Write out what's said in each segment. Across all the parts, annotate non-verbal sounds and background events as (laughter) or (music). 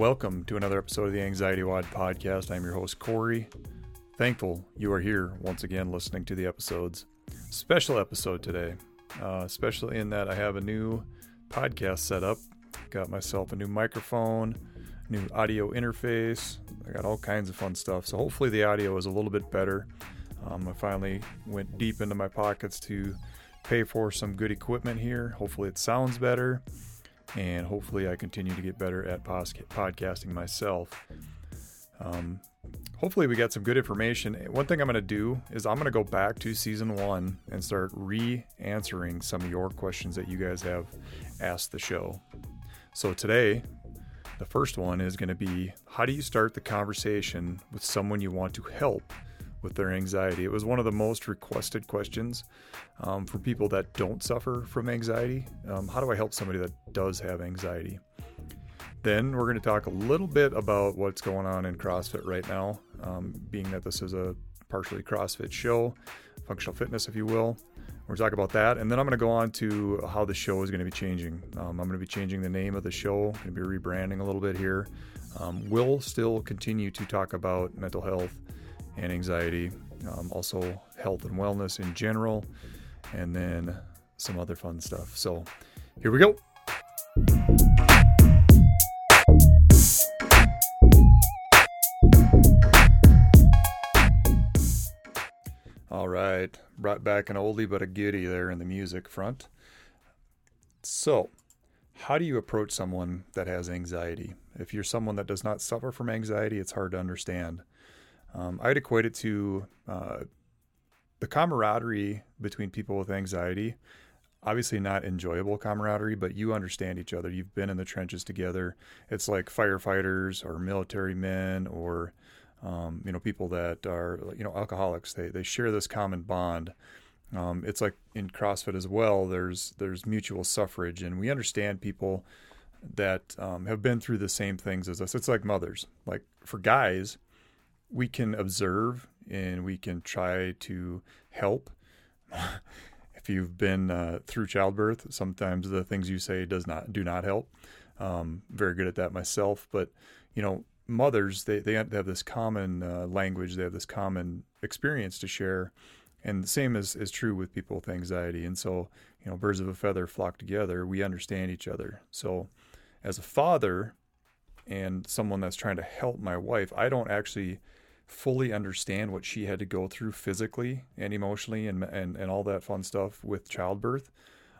Welcome to another episode of the Anxiety WOD podcast. I'm your host, Corey. Thankful you are here once again listening to the episodes. Special episode today, uh, especially in that I have a new podcast set up. Got myself a new microphone, new audio interface. I got all kinds of fun stuff. So hopefully the audio is a little bit better. Um, I finally went deep into my pockets to pay for some good equipment here. Hopefully it sounds better and hopefully I continue to get better at podcasting myself. Um, hopefully we got some good information. One thing I'm going to do is I'm going to go back to season one and start re-answering some of your questions that you guys have asked the show. So today, the first one is going to be how do you start the conversation with someone you want to help with their anxiety? It was one of the most requested questions um, for people that don't suffer from anxiety. Um, how do I help somebody that does have anxiety? Then we're going to talk a little bit about what's going on in CrossFit right now, um, being that this is a partially CrossFit show, functional fitness, if you will. We're going to talk about that. And then I'm going to go on to how the show is going to be changing. Um, I'm going to be changing the name of the show, going to be rebranding a little bit here. Um, we'll still continue to talk about mental health and anxiety, um, also health and wellness in general, and then some other fun stuff. So here we go. All right, brought back an oldie but a goodie there in the music front. So, how do you approach someone that has anxiety? If you're someone that does not suffer from anxiety, it's hard to understand. Um, I'd equate it to uh, the camaraderie between people with anxiety. Obviously, not enjoyable camaraderie, but you understand each other. You've been in the trenches together. It's like firefighters or military men or um, you know people that are you know alcoholics. They they share this common bond. Um, it's like in CrossFit as well. There's there's mutual suffrage, and we understand people that um, have been through the same things as us. It's like mothers. Like for guys, we can observe and we can try to help. (laughs) if you've been uh, through childbirth, sometimes the things you say does not do not help. Um, very good at that myself, but you know, mothers they they have this common uh, language, they have this common experience to share, and the same is is true with people with anxiety. And so, you know, birds of a feather flock together. We understand each other. So, as a father and someone that's trying to help my wife, I don't actually fully understand what she had to go through physically and emotionally and and, and all that fun stuff with childbirth.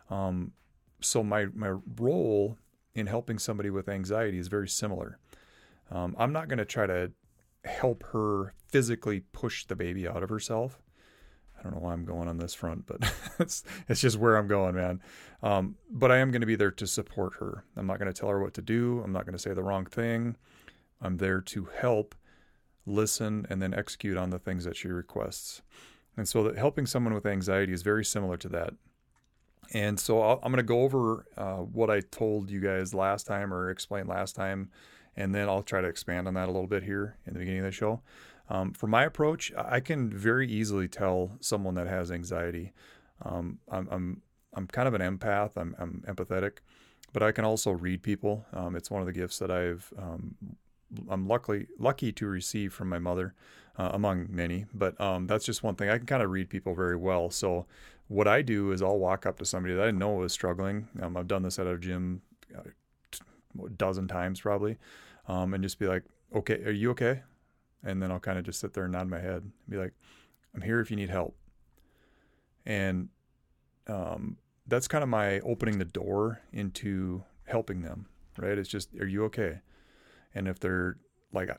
Um, so my my role in helping somebody with anxiety is very similar. Um, I'm not going to try to help her physically push the baby out of herself. I don't know why I'm going on this front, but (laughs) it's it's just where I'm going, man. Um, but I am going to be there to support her. I'm not going to tell her what to do. I'm not going to say the wrong thing. I'm there to help listen, and then execute on the things that she requests. And so, that helping someone with anxiety is very similar to that. And so, i am going to go over uh, what I told you guys last time or explained last time, and then I'll try to expand on that a little bit here in the beginning of the show. Um, for my approach, I can very easily tell someone that has anxiety. Um, I'm, I'm, I'm kind of an empath. I'm, I'm empathetic, but I can also read people. Um, it's one of the gifts that I've um, I'm luckily lucky to receive from my mother, uh, among many. But um, that's just one thing. I can kind of read people very well. So what I do is I'll walk up to somebody that I know is struggling. Um, I've done this at a gym uh, a dozen times probably, um, and just be like, "Okay, are you okay?" And then I'll kind of just sit there and nod my head, and be like, "I'm here if you need help." And um, that's kind of my opening the door into helping them. Right? It's just, "Are you okay?" And if they're like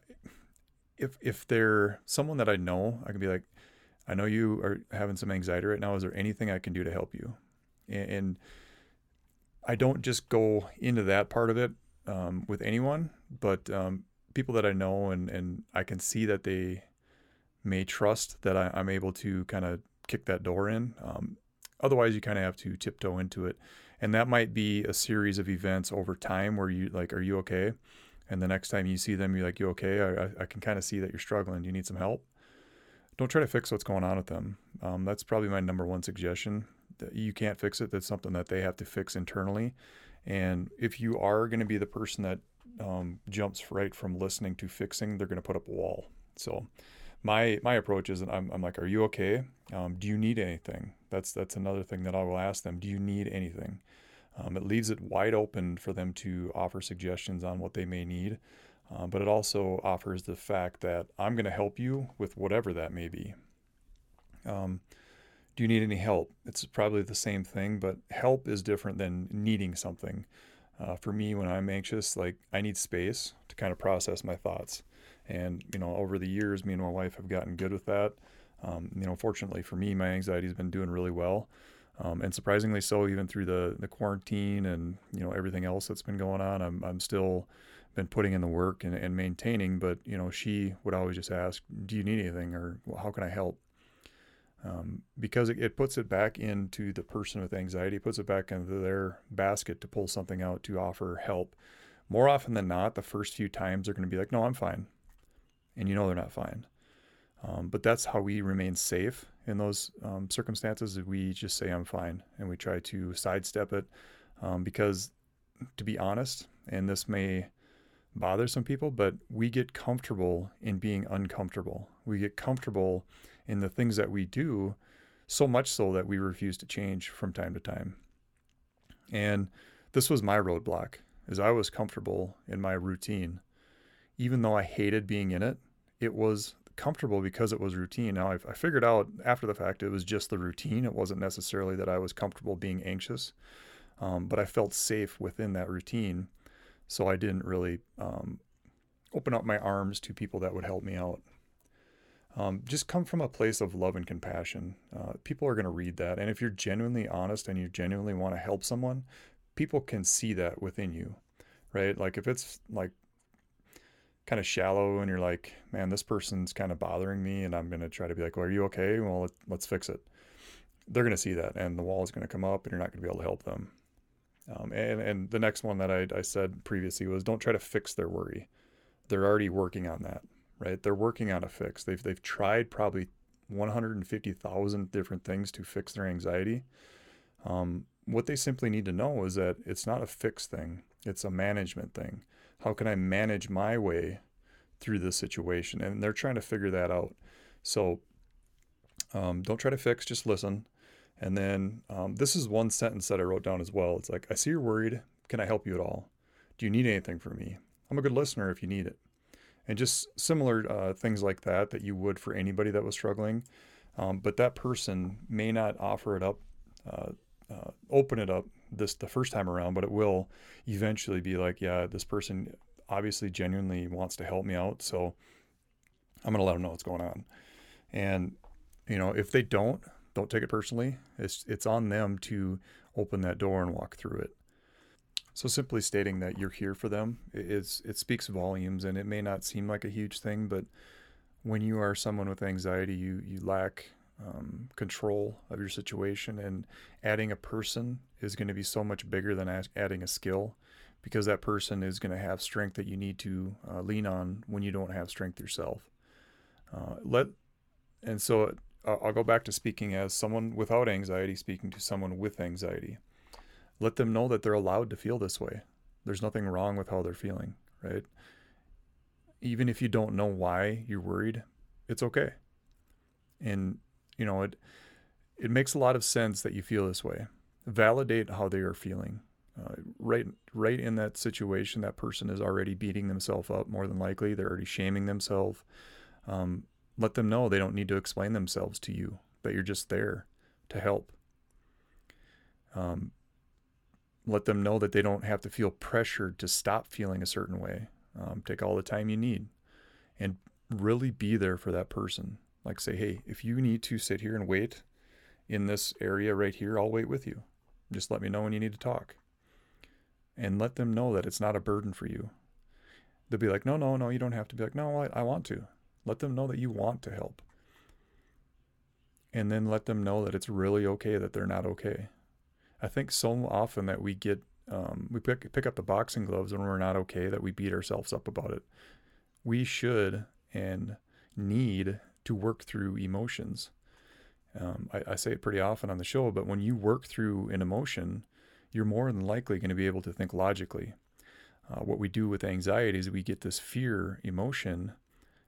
if if they're someone that I know, I can be like, I know you are having some anxiety right now. Is there anything I can do to help you? And, and I don't just go into that part of it um, with anyone, but um, people that I know and and I can see that they may trust that I, am able to kind of kick that door in. Um, otherwise, you kind of have to tiptoe into it, and that might be a series of events over time where you like, are you okay? And the next time you see them, you're like, "You okay? I, I can kind of see that you're struggling. Do you need some help?" Don't try to fix what's going on with them. Um, that's probably my number one suggestion. You can't fix it. That's something that they have to fix internally, And if you are going to be the person that um, jumps right from listening to fixing, they're going to put up a wall. So my my approach is I'm, I'm like, are you okay? Um, do you need anything? That's that's another thing that I will ask them. Do you need anything? Um, it leaves it wide open for them to offer suggestions on what they may need, uh, but it also offers the fact that I'm going to help you with whatever that may be. Um, do you need any help? It's probably the same thing, but help is different than needing something. Uh, for me, when I'm anxious, like I need space to kind of process my thoughts. And, you know, over the years, me and my wife have gotten good with that. Um, you know, fortunately for me, my anxiety has been doing really well. Um, and surprisingly so, even through the, the quarantine and, you know, everything else that's been going on, I'm, I'm still been putting in the work and, and maintaining. But, you know, she would always just ask, do you need anything or well, how can I help? Um, because it, it, puts it back into the person with anxiety, puts it back into their basket to pull something out to offer help. More often than not, the first few times they're going to be like, no, I'm fine and you know they're not fine. Um, but that's how we remain safe in those um, circumstances. We just say I'm fine, and we try to sidestep it um, because, to be honest, and this may bother some people, but we get comfortable in being uncomfortable. We get comfortable in the things that we do, so much so that we refuse to change from time to time. And this was my roadblock, is I was comfortable in my routine even though I hated being in it, it was comfortable because it was routine. Now, I've, I figured out after the fact it was just the routine. It wasn't necessarily that I was comfortable being anxious, um, but I felt safe within that routine. So I didn't really um, open up my arms to people that would help me out. Um, just come from a place of love and compassion. Uh, people are going to read that. And if you're genuinely honest and you genuinely want to help someone, people can see that within you, right? Like if it's like kind of shallow and you're like, man, this person's kind of bothering me, and I'm going to try to be like, well, are you okay? Well, let, us fix it. They're going to see that, and the wall is going to come up, and you're not going to be able to help them. Um, and and the next one that I, I said previously was, don't try to fix their worry. They're already working on that, right? They're working on a fix. They've they've tried probably 150,000 different things to fix their anxiety. Um, what they simply need to know is that it's not a fix thing; it's a management thing how can I manage my way through this situation? And they're trying to figure that out. So um, don't try to fix, just listen. And then um, this is one sentence that I wrote down as well. It's like, I see you're worried. Can I help you at all? Do you need anything from me? I'm a good listener if you need it. And just similar uh, things like that that you would for anybody that was struggling. Um, but that person may not offer it up, uh, uh, open it up this the first time around, but it will eventually be like, yeah, this person obviously genuinely wants to help me out, so I'm gonna let them know what's going on. And you know, if they don't, don't take it personally. It's it's on them to open that door and walk through it. So simply stating that you're here for them is it speaks volumes, and it may not seem like a huge thing, but when you are someone with anxiety, you you lack um, control of your situation. And adding a person is going to be so much bigger than adding a skill because that person is going to have strength that you need to uh, lean on when you don't have strength yourself. Uh, let and so I'll go back to speaking as someone without anxiety, speaking to someone with anxiety. Let them know that they're allowed to feel this way. There's nothing wrong with how they're feeling, right? Even if you don't know why you're worried, it's okay. And you know, it it makes a lot of sense that you feel this way. Validate how they are feeling. Uh, right, right in that situation, that person is already beating themselves up. More than likely, they're already shaming themselves. Um, let them know they don't need to explain themselves to you. That you're just there to help. Um, let them know that they don't have to feel pressured to stop feeling a certain way. Um, take all the time you need, and really be there for that person. Like say, hey, if you need to sit here and wait in this area right here, I'll wait with you. Just let me know when you need to talk. And let them know that it's not a burden for you. They'll be like, no, no, no, you don't have to be like, no, I, I want to. Let them know that you want to help. And then let them know that it's really okay that they're not okay. I think so often that we get, um, we pick, pick up the boxing gloves when we're not okay, that we beat ourselves up about it. We should and need to work through emotions. Um, I, I, say it pretty often on the show, but when you work through an emotion, you're more than likely going to be able to think logically. Uh, what we do with anxiety is we get this fear emotion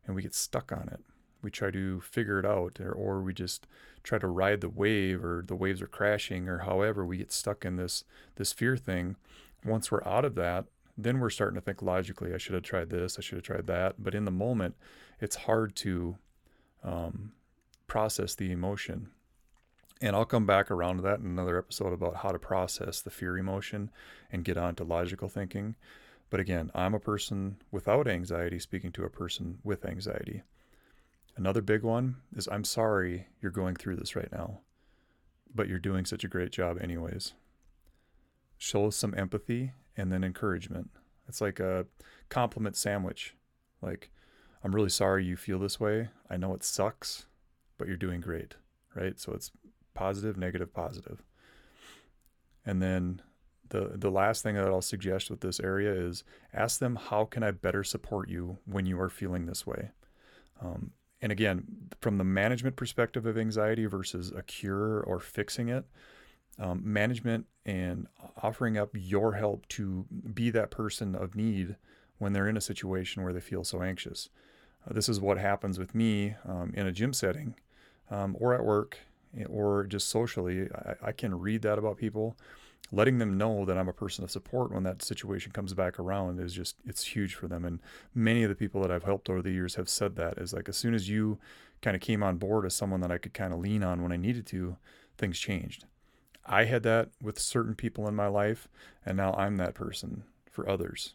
and we get stuck on it. We try to figure it out, or, or we just try to ride the wave, or the waves are crashing, or however we get stuck in this this fear thing. Once we're out of that, then we're starting to think logically. I should have tried this. I should have tried that. But in the moment, it's hard to um, process the emotion. And I'll come back around to that in another episode about how to process the fear emotion and get on to logical thinking. But again, I'm a person without anxiety speaking to a person with anxiety. Another big one is I'm sorry you're going through this right now, but you're doing such a great job, anyways. Show some empathy and then encouragement. It's like a compliment sandwich. Like, I'm really sorry you feel this way. I know it sucks, but you're doing great, right? So it's positive, negative, positive. And then the the last thing that I'll suggest with this area is ask them how can I better support you when you are feeling this way. Um, and again, from the management perspective of anxiety versus a cure or fixing it, um, management and offering up your help to be that person of need when they're in a situation where they feel so anxious. This is what happens with me um, in a gym setting um, or at work eh, or just socially. I, I, can read that about people. Letting them know that I'm a person of support when that situation comes back around is just, it's huge for them. And many of the people that I've helped over the years have said that is like, as soon as you kind of came on board as someone that I could kind of lean on when I needed to, things changed. I had that with certain people in my life, and now I'm that person for others.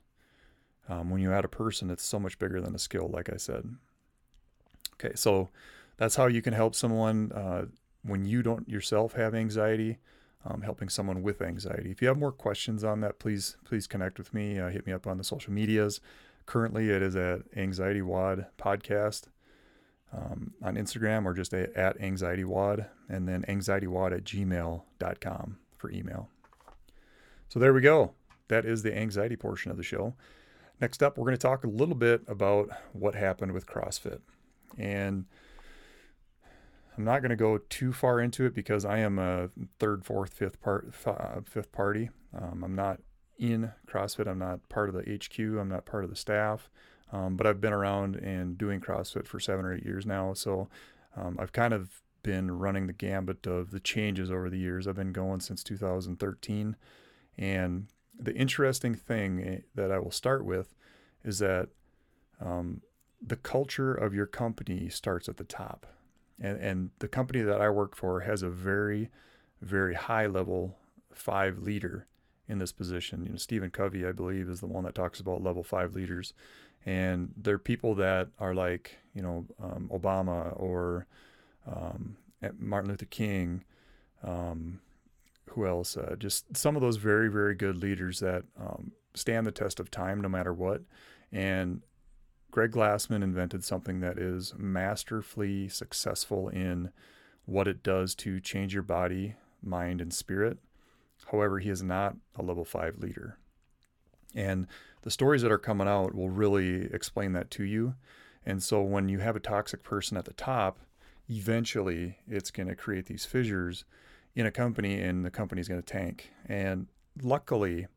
Um, when you add a person, it's so much bigger than a skill, like I said. Okay, so that's how you can help someone uh, when you don't yourself have anxiety. Um, helping someone with anxiety. If you have more questions on that, please please connect with me. Uh, hit me up on the social medias. Currently, it is at Anxiety WOD Podcast um, on Instagram or just a, at AnxietyWOD and then anxietywod at gmail.com for email. So there we go. That is the anxiety portion of the show. Next up, we're going to talk a little bit about what happened with CrossFit. And I'm not going to go too far into it because I am a third, fourth, fifth part, uh, fifth party. Um, I'm not in CrossFit. I'm not part of the HQ. I'm not part of the staff. Um, but I've been around and doing CrossFit for seven or eight years now. So um, I've kind of been running the gambit of the changes over the years. I've been going since 2013. And the interesting thing eh, that I will start with is that um, the culture of your company starts at the top. And, and the company that I work for has a very, very high level five leader in this position. You know, Stephen Covey, I believe, is the one that talks about level five leaders and they're people that are like you know um, Obama or um, Martin Luther King. Um, who else? Uh, just some of those very very good leaders that um, stand the test of time no matter what. And Greg Glassman invented something that is masterfully successful in what it does to change your body, mind, and spirit. However, he is not a level five leader. And the stories that are coming out will really explain that to you. And so when you have a toxic person at the top, eventually it's going to create these fissures in a company and the company's going to tank. And luckily,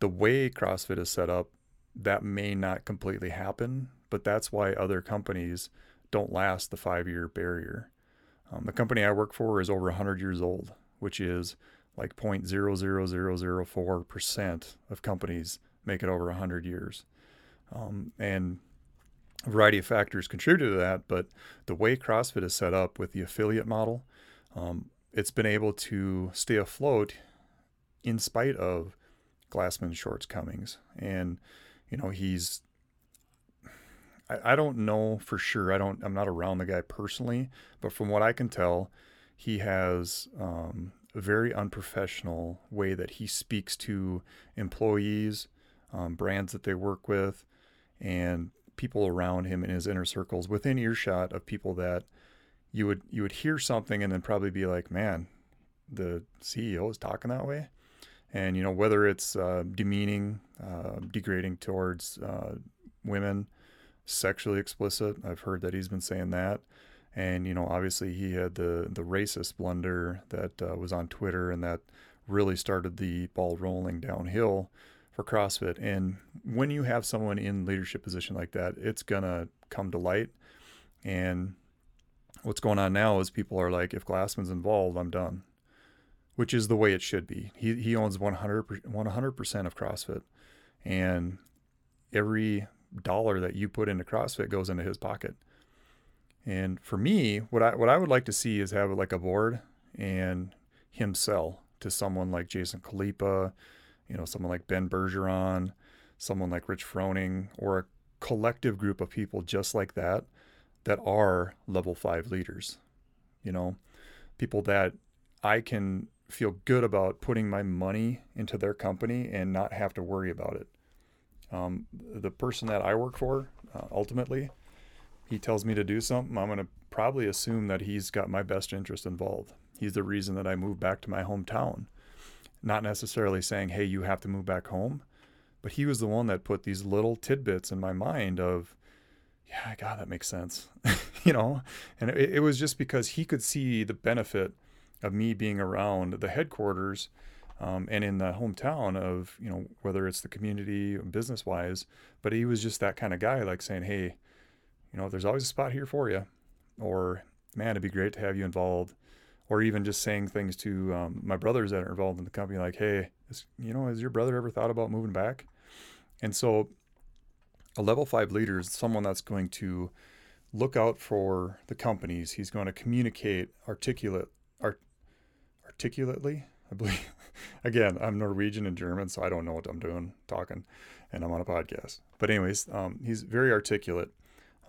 the way CrossFit is set up, that may not completely happen, but that's why other companies don't last the five year barrier. Um, the company I work for is over 100 years old, which is like 0.00004% of companies make it over 100 years. Um, and a variety of factors contribute to that, but the way CrossFit is set up with the affiliate model, um, it's been able to stay afloat in spite of Glassman's shortcomings. And, you know, he's, I, I don't know for sure. I don't, I'm not around the guy personally, but from what I can tell, he has um, a very unprofessional way that he speaks to employees, um, brands that they work with, and people around him in his inner circles within earshot of people that you would you would hear something and then probably be like, man, the CEO is talking that way, and you know whether it's uh, demeaning, uh, degrading towards uh, women, sexually explicit. I've heard that he's been saying that and you know obviously he had the the racist blunder that uh, was on Twitter and that really started the ball rolling downhill for CrossFit. And when you have someone in leadership position like that, it's gonna come to light. And what's going on now is people are like, if Glassman's involved, I'm done, which is the way it should be. He he owns 100 100% of CrossFit, and every dollar that you put into CrossFit goes into his pocket. And for me, what I what I would like to see is have like a board and him sell to someone like Jason Khalipa, you know, someone like Ben Bergeron, someone like Rich Froning, or a collective group of people just like that that are level five leaders. You know, people that I can feel good about putting my money into their company and not have to worry about it. Um, the person that I work for, uh, ultimately, he tells me to do something, I'm going to probably assume that he's got my best interest involved. He's the reason that I moved back to my hometown. Not necessarily saying, hey, you have to move back home, but he was the one that put these little tidbits in my mind of, yeah, God, that makes sense. (laughs) you know, and it, it was just because he could see the benefit of me being around the headquarters um, and in the hometown of you know whether it's the community business wise but he was just that kind of guy like saying hey you know there's always a spot here for you or man it'd be great to have you involved. Or even just saying things to um, my brothers that are involved in the company like hey is, you know has your brother ever thought about moving back? And so a level five leader is someone that's going to look out for the companies he's going to communicate articulate art, articulately I believe. (laughs) Again, I'm Norwegian and German, so I don't know what I'm doing talking, and I'm on a podcast. But anyways, um, he's very articulate.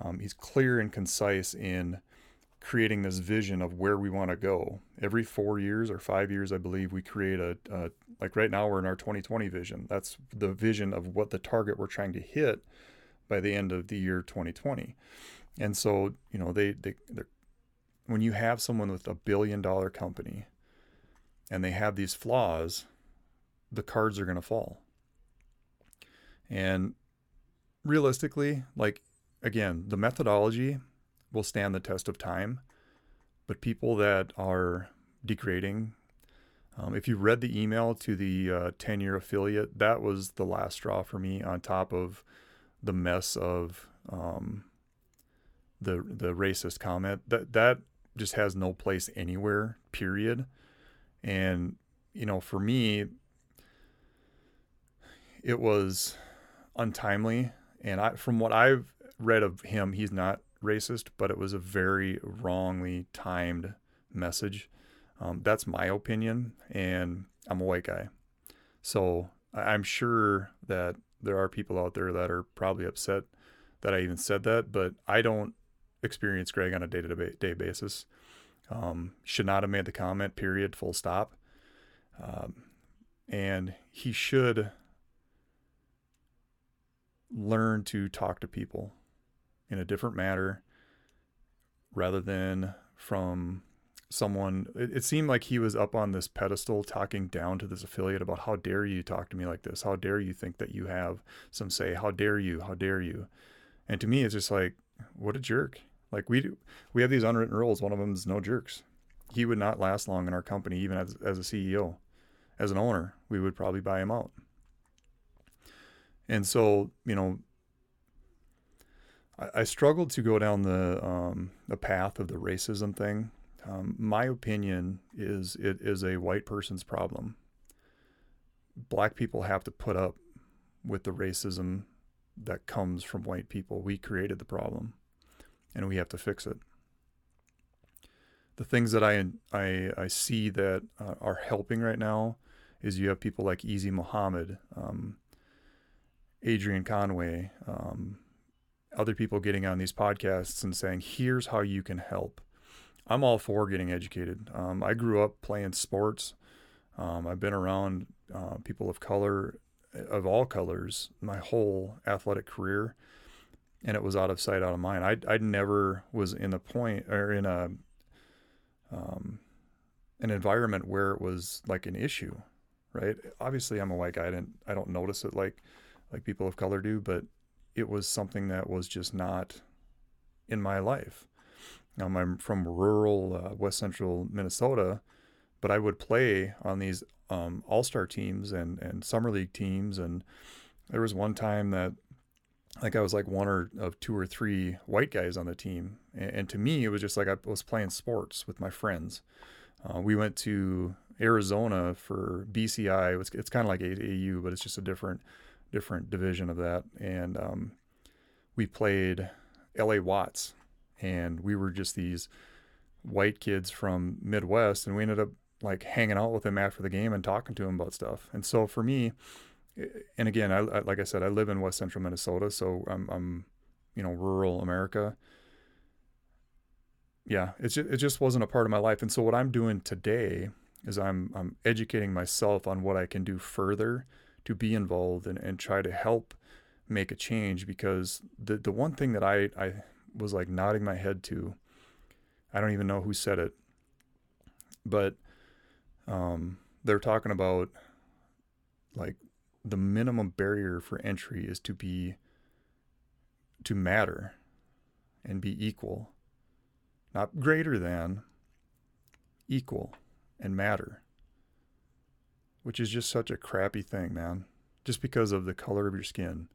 Um, he's clear and concise in creating this vision of where we want to go. Every four years or five years, I believe, we create a, a like right now we're in our 2020 vision. That's the vision of what the target we're trying to hit by the end of the year 2020. And so, you know, they they when you have someone with a billion dollar company and they have these flaws, the cards are going to fall. And realistically, like again, the methodology will stand the test of time, but people that are degrading, um, if you read the email to the 10 uh, year affiliate, that was the last straw for me on top of the mess of um, the the racist comment. That that just has no place anywhere period. And, you know, for me, it was untimely. And I, from what I've read of him, he's not racist, but it was a very wrongly timed message. Um, that's my opinion. And I'm a white guy. So I'm sure that there are people out there that are probably upset that I even said that, but I don't experience Greg on a day to day basis. Um, should not have made the comment, period, full stop. Um, and he should learn to talk to people in a different manner rather than from someone it, it, seemed like he was up on this pedestal talking down to this affiliate about how dare you talk to me like this how dare you think that you have some say how dare you how dare you and to me it's just like what a jerk like we do, we have these unwritten rules. One of them is no jerks. He would not last long in our company, even as as a CEO, as an owner. We would probably buy him out. And so, you know, I, I struggled to go down the um, the path of the racism thing. Um, my opinion is it is a white person's problem. Black people have to put up with the racism that comes from white people. We created the problem and we have to fix it. The things that I I, I see that uh, are helping right now is you have people like Easy Muhammad, um, Adrian Conway, um, other people getting on these podcasts and saying, "Here's how you can help." I'm all for getting educated. Um, I grew up playing sports. Um, I've been around uh, people of color, of all colors, my whole athletic career and it was out of sight, out of mind. I I never was in a point or in a um, an environment where it was like an issue, right? Obviously, I'm a white guy. I didn't I don't notice it like like people of color do, but it was something that was just not in my life. I'm from rural uh, West Central Minnesota, but I would play on these um, all star teams and and summer league teams, and there was one time that think I was like one or of two or three white guys on the team, and, and to me it was just like I was playing sports with my friends. Uh, we went to Arizona for BCI. It's, it's kind of like AAU, but it's just a different different division of that. And um, we played LA Watts, and we were just these white kids from Midwest, and we ended up like hanging out with them after the game and talking to them about stuff. And so for me, and again, I, I like I said, I live in West Central Minnesota, so I'm, I'm you know, rural America. Yeah, it just, it just wasn't a part of my life. And so what I'm doing today is I'm I'm educating myself on what I can do further to be involved and, and try to help make a change because the the one thing that I, I was like nodding my head to, I don't even know who said it, but um, they're talking about like the minimum barrier for entry is to be to matter and be equal not greater than equal and matter which is just such a crappy thing man just because of the color of your skin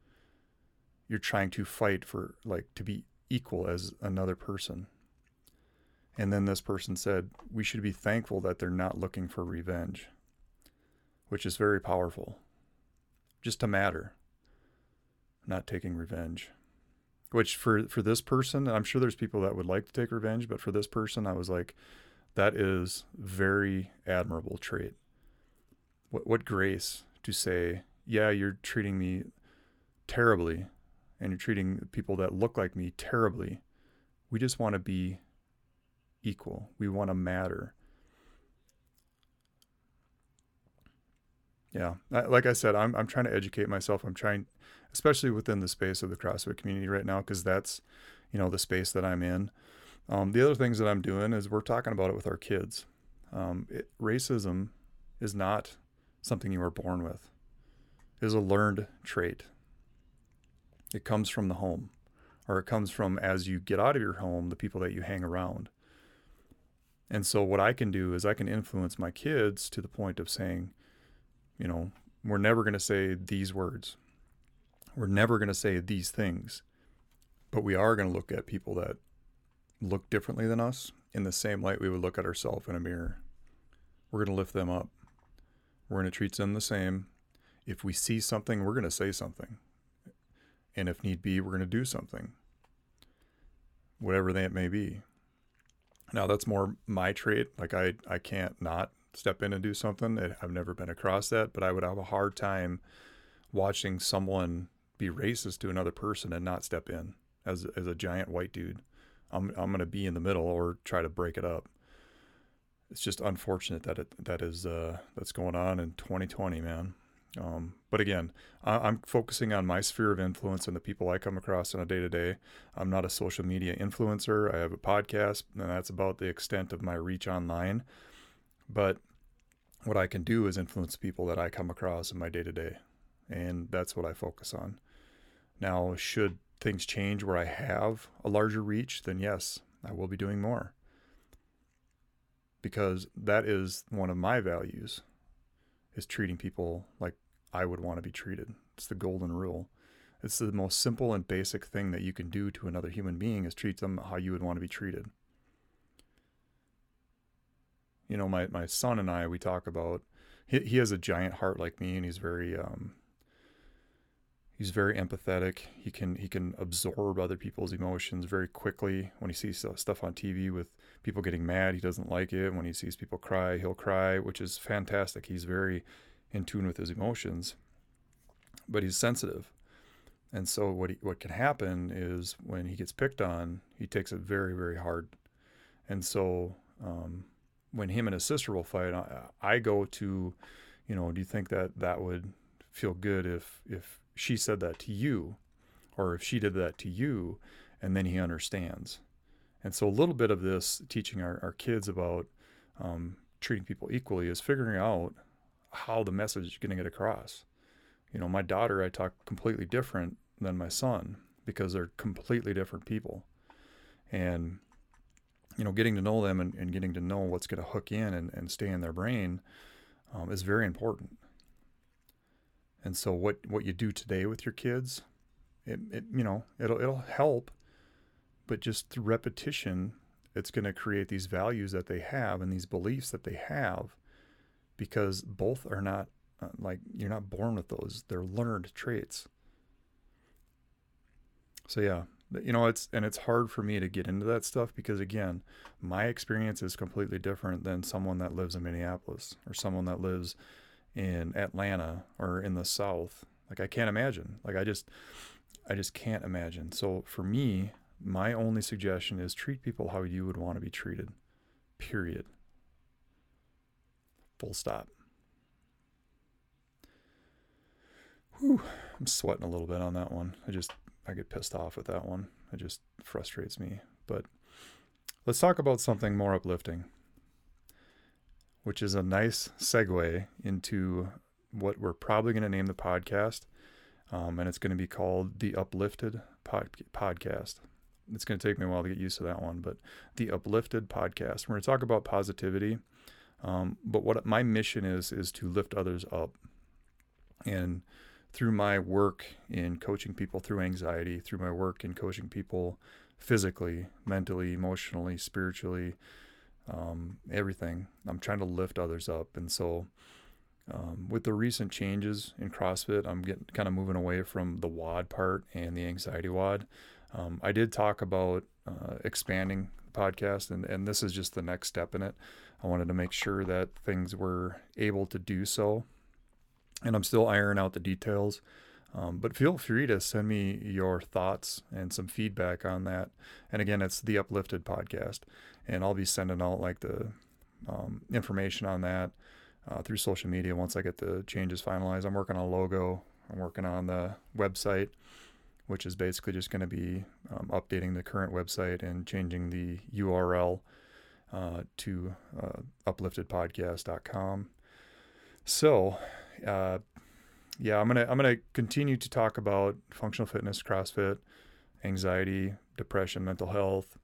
you're trying to fight for like to be equal as another person and then this person said we should be thankful that they're not looking for revenge which is very powerful just to matter, not taking revenge. Which for for this person, I'm sure there's people that would like to take revenge, but for this person, I was like, that is very admirable trait. What what grace to say, yeah, you're treating me terribly, and you're treating people that look like me terribly. We just want to be equal. We want to matter. Yeah, like I said, I'm I'm trying to educate myself. I'm trying, especially within the space of the CrossFit community right now, because that's, you know, the space that I'm in. Um, the other things that I'm doing is we're talking about it with our kids. Um, it, racism is not something you are born with; it is a learned trait. It comes from the home, or it comes from as you get out of your home, the people that you hang around. And so, what I can do is I can influence my kids to the point of saying, you know, we're never going to say these words. We're never going to say these things. But we are going to look at people that look differently than us in the same light we would look at ourselves in a mirror. We're going to lift them up. We're going to treat them the same. If we see something, we're going to say something. And if need be, we're going to do something. Whatever that may be. Now that's more my trait. Like I I can't not step in and do something. I've never been across that, but I would have a hard time watching someone be racist to another person and not step in as as a giant white dude. I'm I'm going to be in the middle or try to break it up. It's just unfortunate that it that is uh, that's going on in 2020, man. Um, but again, I, am focusing on my sphere of influence and the people I come across on a day to day. I'm not a social media influencer. I have a podcast, and that's about the extent of my reach online. But what I can do is influence people that I come across in my day to day. And that's what I focus on. Now, should things change where I have a larger reach, then yes, I will be doing more. Because that is one of my values is treating people like I would want to be treated. It's the golden rule. It's the most simple and basic thing that you can do to another human being is treat them how you would want to be treated you know, my, my son and I, we talk about, he, he has a giant heart like me and he's very, um, he's very empathetic. He can, he can absorb other people's emotions very quickly. When he sees stuff on TV with people getting mad, he doesn't like it. When he sees people cry, he'll cry, which is fantastic. He's very in tune with his emotions, but he's sensitive. And so what he, what can happen is when he gets picked on, he takes it very, very hard. And so, um, when him and his sister will fight, I, I go to, you know, do you think that that would feel good if if she said that to you, or if she did that to you, and then he understands. And so a little bit of this teaching our, our kids about um, treating people equally is figuring out how the message is going to get across. You know, my daughter, I talk completely different than my son because they're completely different people. And you know, getting to know them and, and getting to know what's going to hook in and, and stay in their brain, um, is very important. And so what what you do today with your kids, it, it you know it'll it'll help, but just through repetition, it's going to create these values that they have and these beliefs that they have, because both are not uh, like you're not born with those; they're learned traits. So yeah, you know it's and it's hard for me to get into that stuff because again my experience is completely different than someone that lives in minneapolis or someone that lives in atlanta or in the south like i can't imagine. Like i just i just can't imagine. So for me my only suggestion is treat people how you would want to be treated period. Full stop. Whew, i'm sweating a little bit on that one. I just I get pissed off with that one. It just frustrates me. But let's talk about something more uplifting, which is a nice segue into what we're probably going to name the podcast. Um, and it's going to be called the Uplifted Pod- Podcast. It's going to take me a while to get used to that one, but the Uplifted Podcast. We're going to talk about positivity. Um, but what my mission is, is to lift others up. And through my work in coaching people through anxiety, through my work in coaching people physically, mentally, emotionally, spiritually, um, everything, I'm trying to lift others up. And so, um, with the recent changes in CrossFit, I'm getting kind of moving away from the WOD part and the anxiety WOD. Um, I did talk about uh, expanding the podcast, and, and this is just the next step in it. I wanted to make sure that things were able to do so and I'm still ironing out the details. Um, but feel free to send me your thoughts and some feedback on that. And again, it's the Uplifted podcast, and I'll be sending out like the um, information on that uh, through social media once I get the changes finalized. I'm working on a logo. I'm working on the website, which is basically just going to be um, updating the current website and changing the URL uh, to uh, upliftedpodcast.com. So uh, yeah, I'm gonna I'm gonna continue to talk about functional fitness, CrossFit, anxiety, depression, mental health,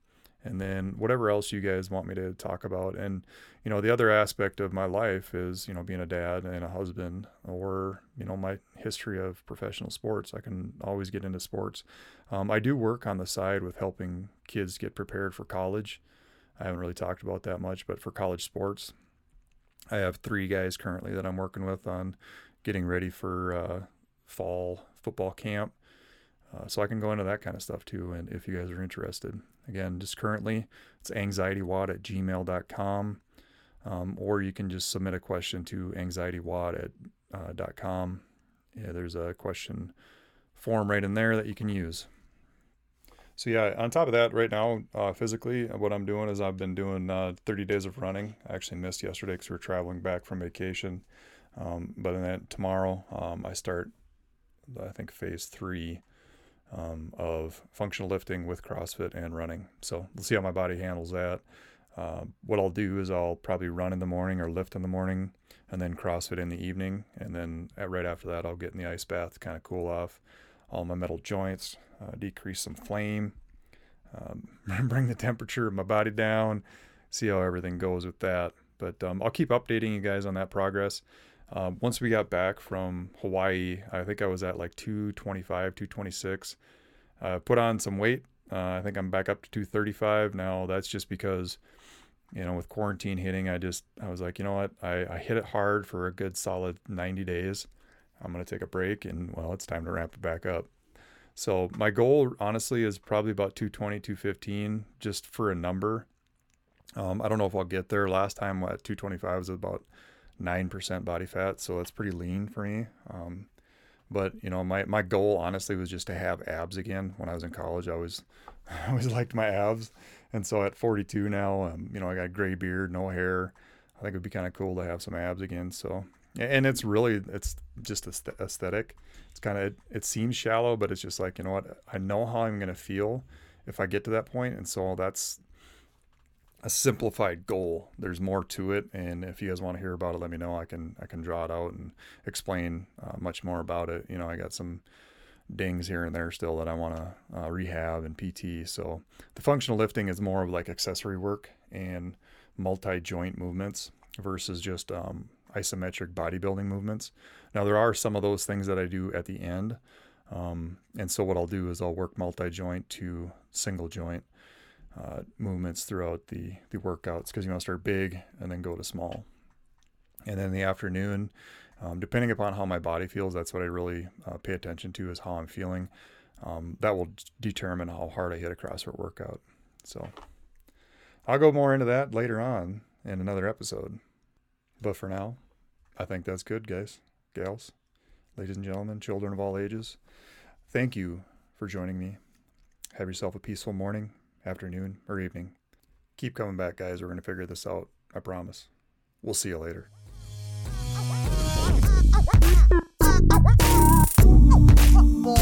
and then whatever else you guys want me to talk about. And you know, the other aspect of my life is you know being a dad and a husband, or you know my history of professional sports. I can always get into sports. Um, I do work on the side with helping kids get prepared for college. I haven't really talked about that much, but for college sports, I have three guys currently that I'm working with on getting ready for uh, fall football camp. Uh, so I can go into that kind of stuff too. And if you guys are interested, again, just currently it's anxietywod at gmail.com. Um, or you can just submit a question to anxietywod at uh, .com. Yeah, there's a question form right in there that you can use. So yeah, on top of that, right now, uh, physically, what I'm doing is I've been doing uh, 30 days of running. I actually missed yesterday because we are traveling back from vacation. Um, but then tomorrow, um, I start, I think, phase three um, of functional lifting with CrossFit and running. So we'll see how my body handles that. Uh, what I'll do is I'll probably run in the morning or lift in the morning, and then CrossFit in the evening, and then at, right after that, I'll get in the ice bath to kind of cool off all my metal joints, uh, decrease some flame, um, (laughs) bring the temperature of my body down, see how everything goes with that. But um, I'll keep updating you guys on that progress. Um, once we got back from Hawaii, I think I was at like 225, 226. Uh, put on some weight. Uh, I think I'm back up to 235 now. That's just because, you know, with quarantine hitting, I just I was like, you know what, I, I hit it hard for a good solid 90 days. I'm gonna take a break, and well, it's time to ramp it back up. So my goal, honestly, is probably about 220, 215, just for a number. Um, I don't know if I'll get there. Last time at 225 was about nine percent body fat, so that's pretty lean for me. Um, but you know, my my goal honestly was just to have abs again. When I was in college, I was (laughs) I always liked my abs, and so at 42 now, um, you know, I got gray beard, no hair. I think it'd be kind of cool to have some abs again. So, and it's really it's just aesthetic. It's kind of it seems shallow, but it's just like you know what I know how I'm gonna feel if I get to that point, and so that's a simplified goal. There's more to it, and if you guys want to hear about it, let me know. I can I can draw it out and explain uh, much more about it. You know, I got some dings here and there still that I want to uh, rehab and PT. So the functional lifting is more of like accessory work and multi joint movements versus just um, isometric bodybuilding movements. Now, there are some of those things that I do at the end. Um, and so, what I'll do is I'll work multi joint to single joint uh, movements throughout the, the workouts because you want to start big and then go to small. And then in the afternoon, um, depending upon how my body feels, that's what I really uh, pay attention to is how I'm feeling. Um, that will determine how hard I hit a CrossFit workout. So I'll go more into that later on in another episode. But for now, I think that's good, guys, gals, ladies and gentlemen, children of all ages. Thank you for joining me. Have yourself a peaceful morning, afternoon, or evening. Keep coming back, guys. We're going to figure this out. I promise. We'll see you later. Boy.